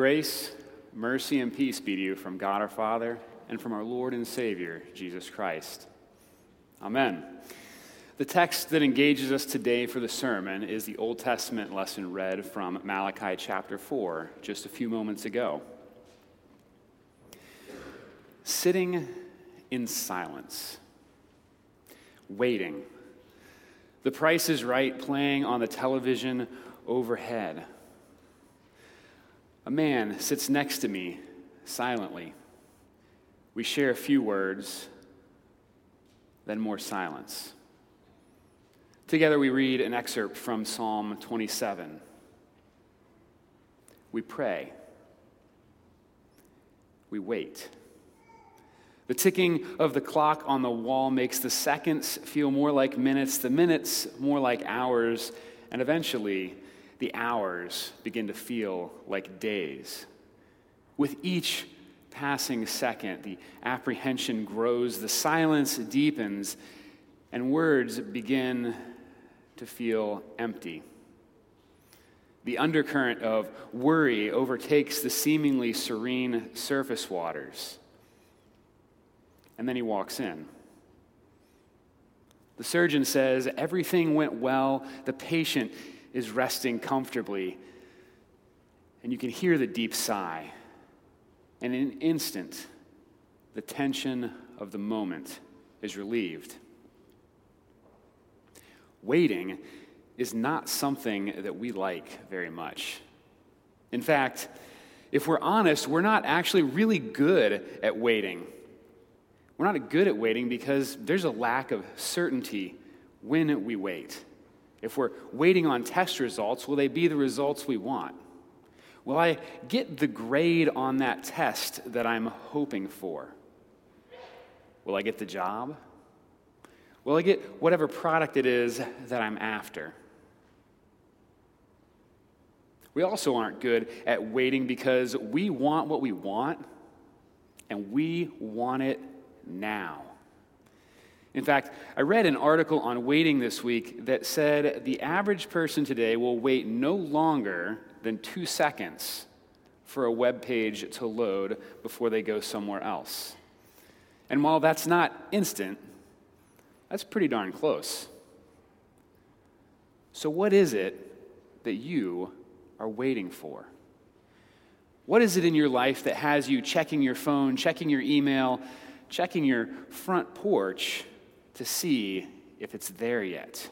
Grace, mercy, and peace be to you from God our Father and from our Lord and Savior, Jesus Christ. Amen. The text that engages us today for the sermon is the Old Testament lesson read from Malachi chapter 4 just a few moments ago. Sitting in silence, waiting. The price is right playing on the television overhead. A man sits next to me silently. We share a few words, then more silence. Together, we read an excerpt from Psalm 27. We pray. We wait. The ticking of the clock on the wall makes the seconds feel more like minutes, the minutes more like hours, and eventually, the hours begin to feel like days. With each passing second, the apprehension grows, the silence deepens, and words begin to feel empty. The undercurrent of worry overtakes the seemingly serene surface waters. And then he walks in. The surgeon says everything went well. The patient is resting comfortably. And you can hear the deep sigh. And in an instant, the tension of the moment is relieved. Waiting is not something that we like very much. In fact, if we're honest, we're not actually really good at waiting. We're not good at waiting because there's a lack of certainty when we wait. If we're waiting on test results, will they be the results we want? Will I get the grade on that test that I'm hoping for? Will I get the job? Will I get whatever product it is that I'm after? We also aren't good at waiting because we want what we want and we want it now. In fact, I read an article on waiting this week that said the average person today will wait no longer than two seconds for a web page to load before they go somewhere else. And while that's not instant, that's pretty darn close. So, what is it that you are waiting for? What is it in your life that has you checking your phone, checking your email, checking your front porch to see if it's there yet.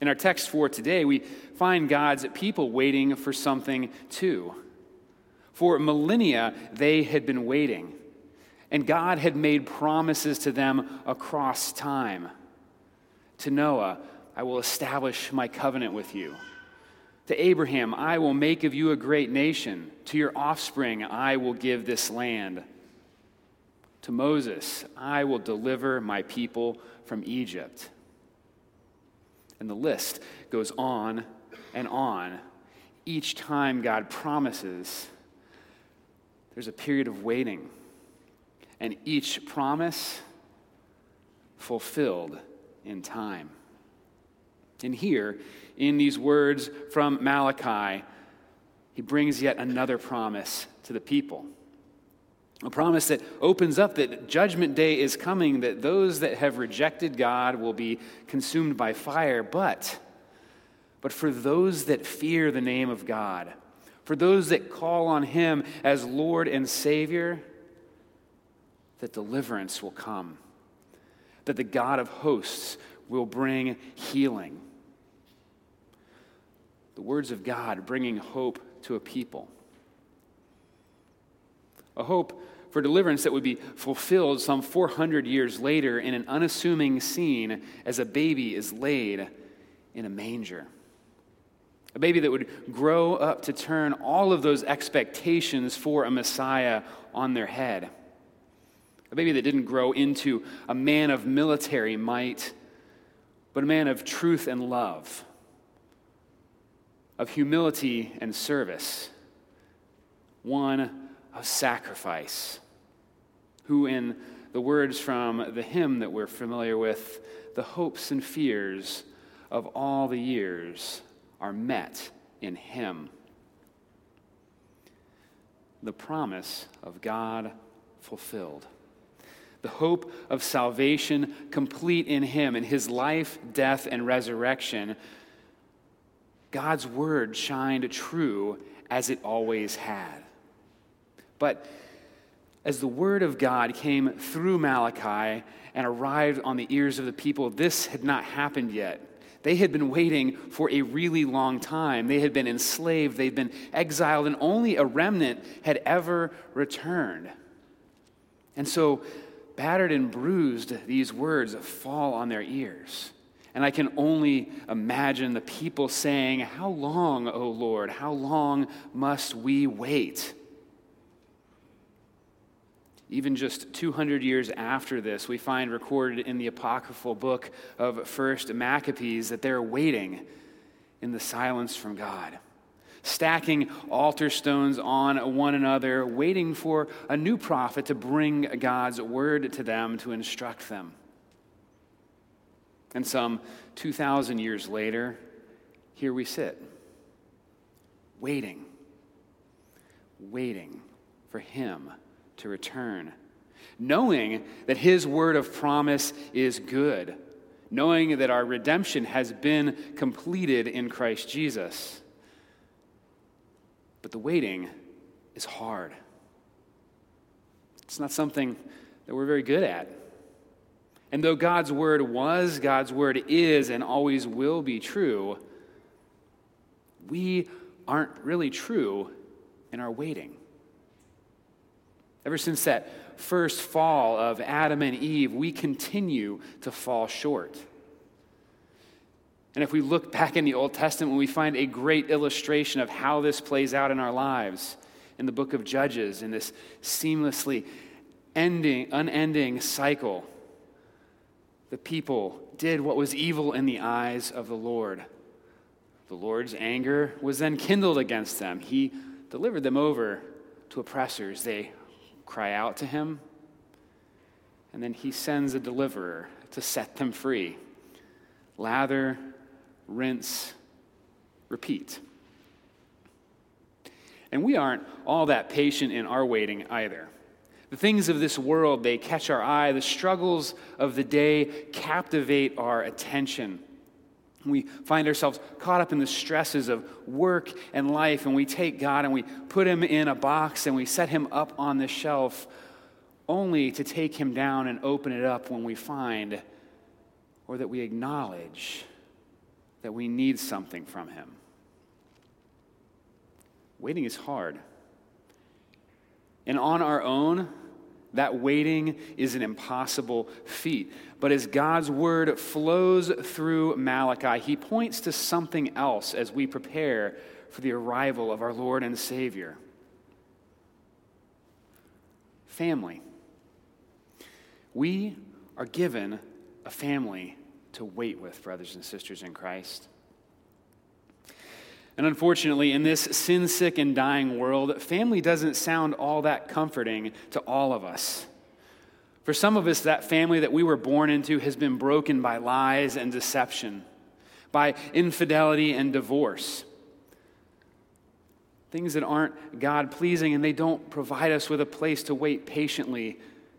In our text for today, we find God's people waiting for something too. For millennia, they had been waiting, and God had made promises to them across time. To Noah, I will establish my covenant with you. To Abraham, I will make of you a great nation. To your offspring, I will give this land to Moses, I will deliver my people from Egypt. And the list goes on and on. Each time God promises, there's a period of waiting. And each promise fulfilled in time. And here, in these words from Malachi, he brings yet another promise to the people. A promise that opens up that judgment day is coming, that those that have rejected God will be consumed by fire. But, but for those that fear the name of God, for those that call on Him as Lord and Savior, that deliverance will come, that the God of hosts will bring healing. The words of God bringing hope to a people. A hope for deliverance that would be fulfilled some 400 years later in an unassuming scene as a baby is laid in a manger. A baby that would grow up to turn all of those expectations for a Messiah on their head. A baby that didn't grow into a man of military might, but a man of truth and love, of humility and service. One of sacrifice, who, in the words from the hymn that we're familiar with, the hopes and fears of all the years are met in Him. the promise of God fulfilled. The hope of salvation complete in Him, in His life, death, and resurrection. God's word shined true as it always had. But as the word of God came through Malachi and arrived on the ears of the people, this had not happened yet. They had been waiting for a really long time. They had been enslaved, they'd been exiled, and only a remnant had ever returned. And so, battered and bruised, these words fall on their ears. And I can only imagine the people saying, How long, O Lord? How long must we wait? Even just 200 years after this, we find recorded in the apocryphal book of 1st Maccabees that they're waiting in the silence from God, stacking altar stones on one another, waiting for a new prophet to bring God's word to them to instruct them. And some 2,000 years later, here we sit, waiting, waiting for Him to return, knowing that his word of promise is good, knowing that our redemption has been completed in Christ Jesus. But the waiting is hard. It's not something that we're very good at. And though God's word was, God's word is, and always will be true, we aren't really true in our waiting. Ever since that first fall of Adam and Eve, we continue to fall short. And if we look back in the Old Testament, we find a great illustration of how this plays out in our lives in the book of Judges, in this seamlessly ending, unending cycle. The people did what was evil in the eyes of the Lord. The Lord's anger was then kindled against them. He delivered them over to oppressors. They cry out to him, and then he sends a deliverer to set them free. Lather, rinse, repeat. And we aren't all that patient in our waiting either. The things of this world, they catch our eye. The struggles of the day captivate our attention. We find ourselves caught up in the stresses of work and life, and we take God and we put him in a box and we set him up on the shelf, only to take him down and open it up when we find or that we acknowledge that we need something from him. Waiting is hard. And on our own, that waiting is an impossible feat. But as God's word flows through Malachi, he points to something else as we prepare for the arrival of our Lord and Savior family. We are given a family to wait with, brothers and sisters in Christ. And unfortunately, in this sin sick and dying world, family doesn't sound all that comforting to all of us. For some of us, that family that we were born into has been broken by lies and deception, by infidelity and divorce. Things that aren't God pleasing, and they don't provide us with a place to wait patiently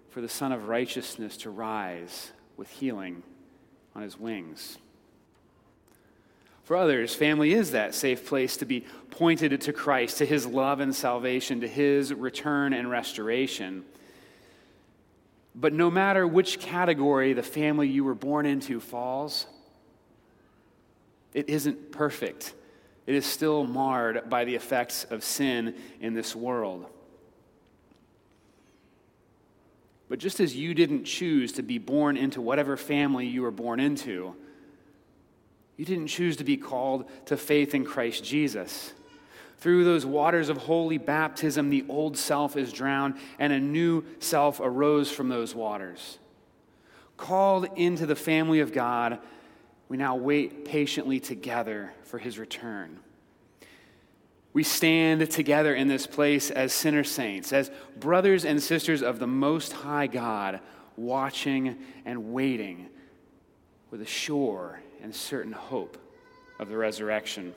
for the Son of Righteousness to rise with healing on his wings. For others, family is that safe place to be pointed to Christ, to his love and salvation, to his return and restoration. But no matter which category the family you were born into falls, it isn't perfect. It is still marred by the effects of sin in this world. But just as you didn't choose to be born into whatever family you were born into, you didn't choose to be called to faith in Christ Jesus. Through those waters of holy baptism, the old self is drowned, and a new self arose from those waters. Called into the family of God, we now wait patiently together for his return. We stand together in this place as sinner saints, as brothers and sisters of the Most High God, watching and waiting with a sure and certain hope of the resurrection.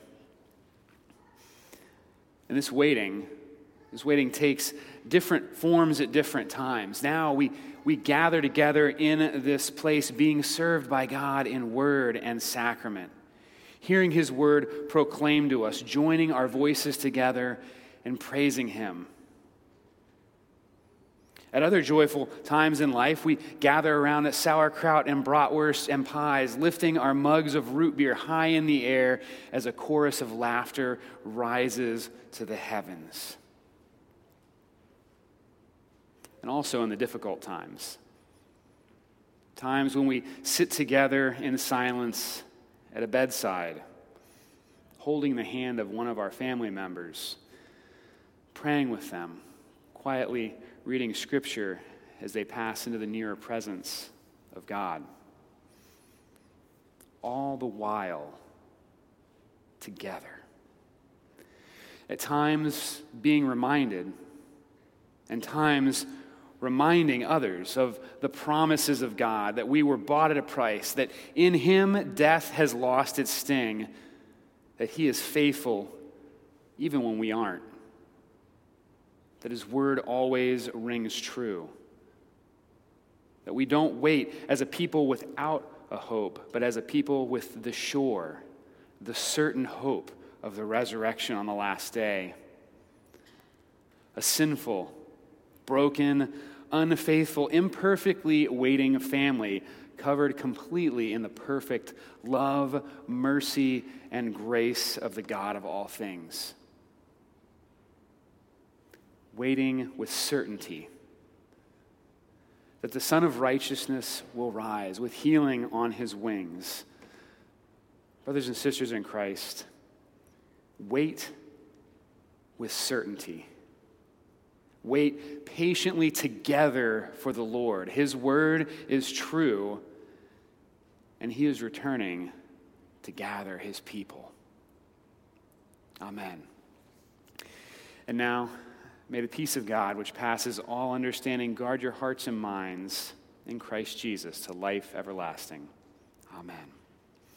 And this waiting This waiting takes different forms at different times. Now we, we gather together in this place, being served by God in word and sacrament, hearing his word proclaimed to us, joining our voices together and praising him. At other joyful times in life, we gather around at sauerkraut and bratwurst and pies, lifting our mugs of root beer high in the air as a chorus of laughter rises to the heavens. And also in the difficult times, times when we sit together in silence at a bedside, holding the hand of one of our family members, praying with them, quietly reading Scripture as they pass into the nearer presence of God. All the while together. At times, being reminded, and times, reminding others of the promises of God that we were bought at a price, that in Him death has lost its sting, that He is faithful even when we aren't that his word always rings true. That we don't wait as a people without a hope, but as a people with the sure, the certain hope of the resurrection on the last day. A sinful, broken, unfaithful, imperfectly waiting family covered completely in the perfect love, mercy, and grace of the God of all things waiting with certainty that the Son of Righteousness will rise with healing on his wings. Brothers and sisters in Christ, wait with certainty. Wait patiently together for the Lord. His word is true, and he is returning to gather his people. Amen. And now, May the peace of God, which passes all understanding, guard your hearts and minds in Christ Jesus to life everlasting. Amen.